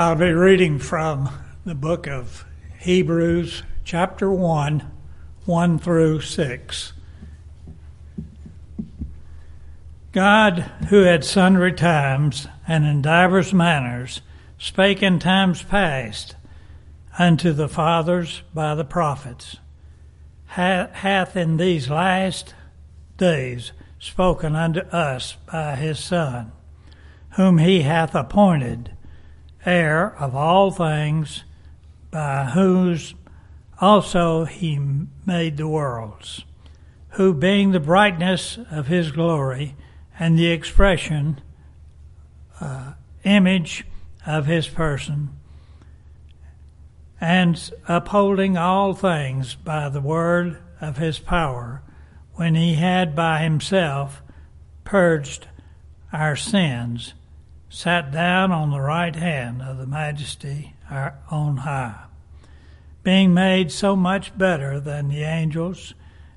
I'll be reading from the book of Hebrews, chapter 1, 1 through 6. God, who at sundry times and in divers manners spake in times past unto the fathers by the prophets, hath in these last days spoken unto us by his Son, whom he hath appointed heir of all things, by whose also he made the worlds, who being the brightness of his glory and the expression, uh, image of his person, and upholding all things by the word of his power, when he had by himself purged our sins, sat down on the right hand of the majesty on high, being made so much better than the angels,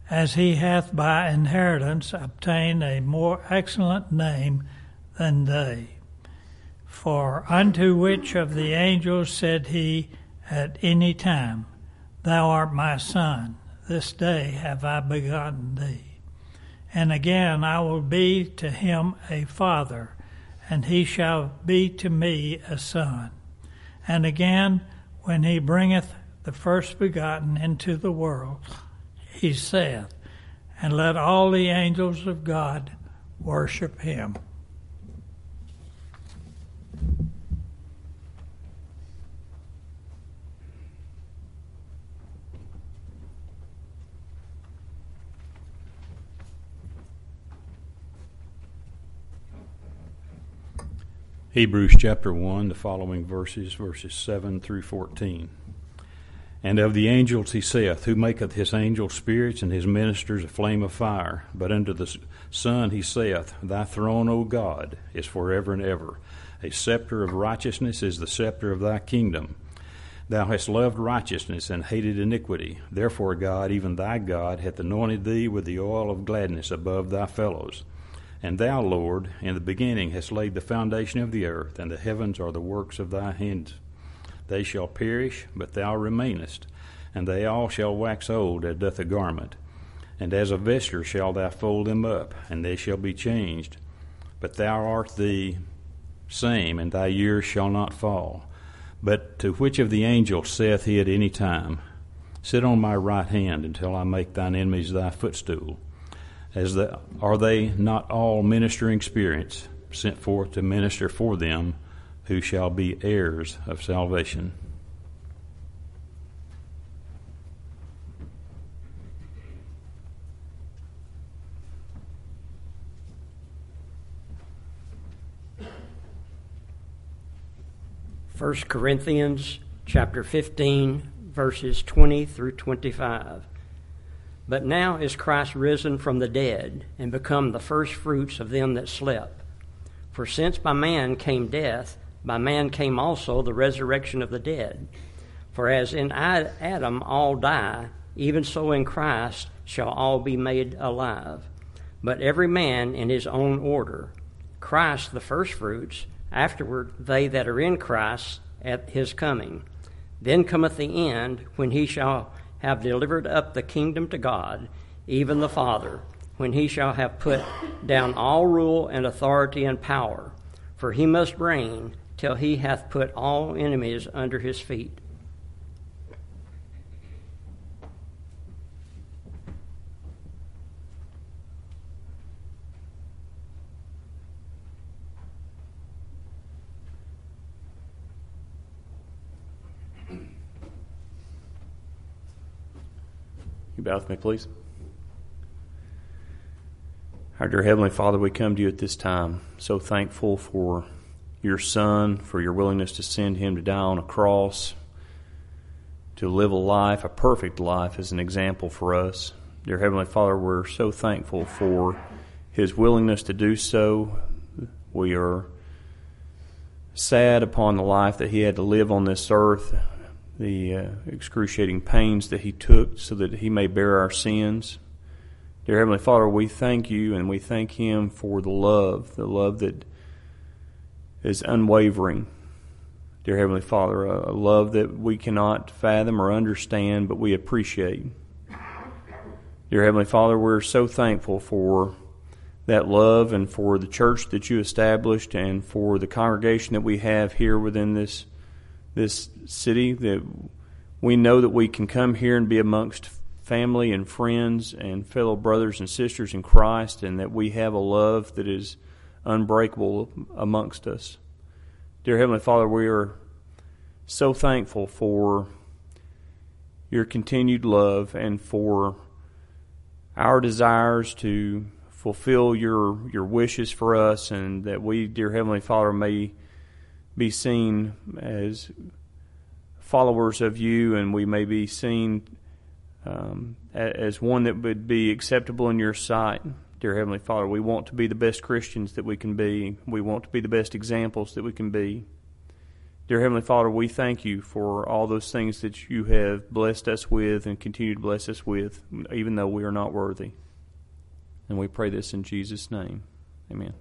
as he hath by inheritance obtained a more excellent name than they. For unto which of the angels said he at any time, Thou art my son, this day have I begotten thee. And again I will be to him a father and he shall be to me a son. And again, when he bringeth the first begotten into the world, he saith, And let all the angels of God worship him. Hebrews chapter 1, the following verses, verses 7 through 14. And of the angels he saith, Who maketh his angels spirits and his ministers a flame of fire. But unto the Son he saith, Thy throne, O God, is for ever and ever. A scepter of righteousness is the scepter of thy kingdom. Thou hast loved righteousness and hated iniquity. Therefore, God, even thy God, hath anointed thee with the oil of gladness above thy fellows. And thou, Lord, in the beginning hast laid the foundation of the earth, and the heavens are the works of thy hands. They shall perish, but thou remainest, and they all shall wax old as doth a garment. And as a vesture shalt thou fold them up, and they shall be changed. But thou art the same, and thy years shall not fall. But to which of the angels saith he at any time, Sit on my right hand until I make thine enemies thy footstool? As the, are they not all ministering spirits sent forth to minister for them who shall be heirs of salvation? First Corinthians chapter 15 verses 20 through 25. But now is Christ risen from the dead and become the first fruits of them that slept. For since by man came death, by man came also the resurrection of the dead. For as in Adam all die, even so in Christ shall all be made alive. But every man in his own order. Christ the firstfruits, afterward they that are in Christ at his coming. Then cometh the end, when he shall have delivered up the kingdom to God, even the Father, when he shall have put down all rule and authority and power. For he must reign till he hath put all enemies under his feet. You bow with me, please. Our dear Heavenly Father, we come to you at this time so thankful for your Son, for your willingness to send him to die on a cross, to live a life, a perfect life, as an example for us. Dear Heavenly Father, we're so thankful for his willingness to do so. We are sad upon the life that he had to live on this earth, the uh, excruciating pains that he took so that he may bear our sins. Dear Heavenly Father, we thank you and we thank him for the love, the love that is unwavering, Dear Heavenly Father, a love that we cannot fathom or understand, but we appreciate. Dear Heavenly Father, we're so thankful for that love and for the church that you established and for the congregation that we have here within this this city that we know that we can come here and be amongst family and friends and fellow brothers and sisters in Christ and that we have a love that is unbreakable amongst us. Dear Heavenly Father, we are so thankful for your continued love and for our desires to fulfill your your wishes for us and that we dear heavenly father may be seen as followers of you and we may be seen um, as one that would be acceptable in your sight dear Heavenly Father. We want to be the best Christians that we can be. We want to be the best examples that we can be. Dear Heavenly Father, we thank you for all those things that you have blessed us with and continue to bless us with, even though we are not worthy. And we pray this in Jesus' name. Amen.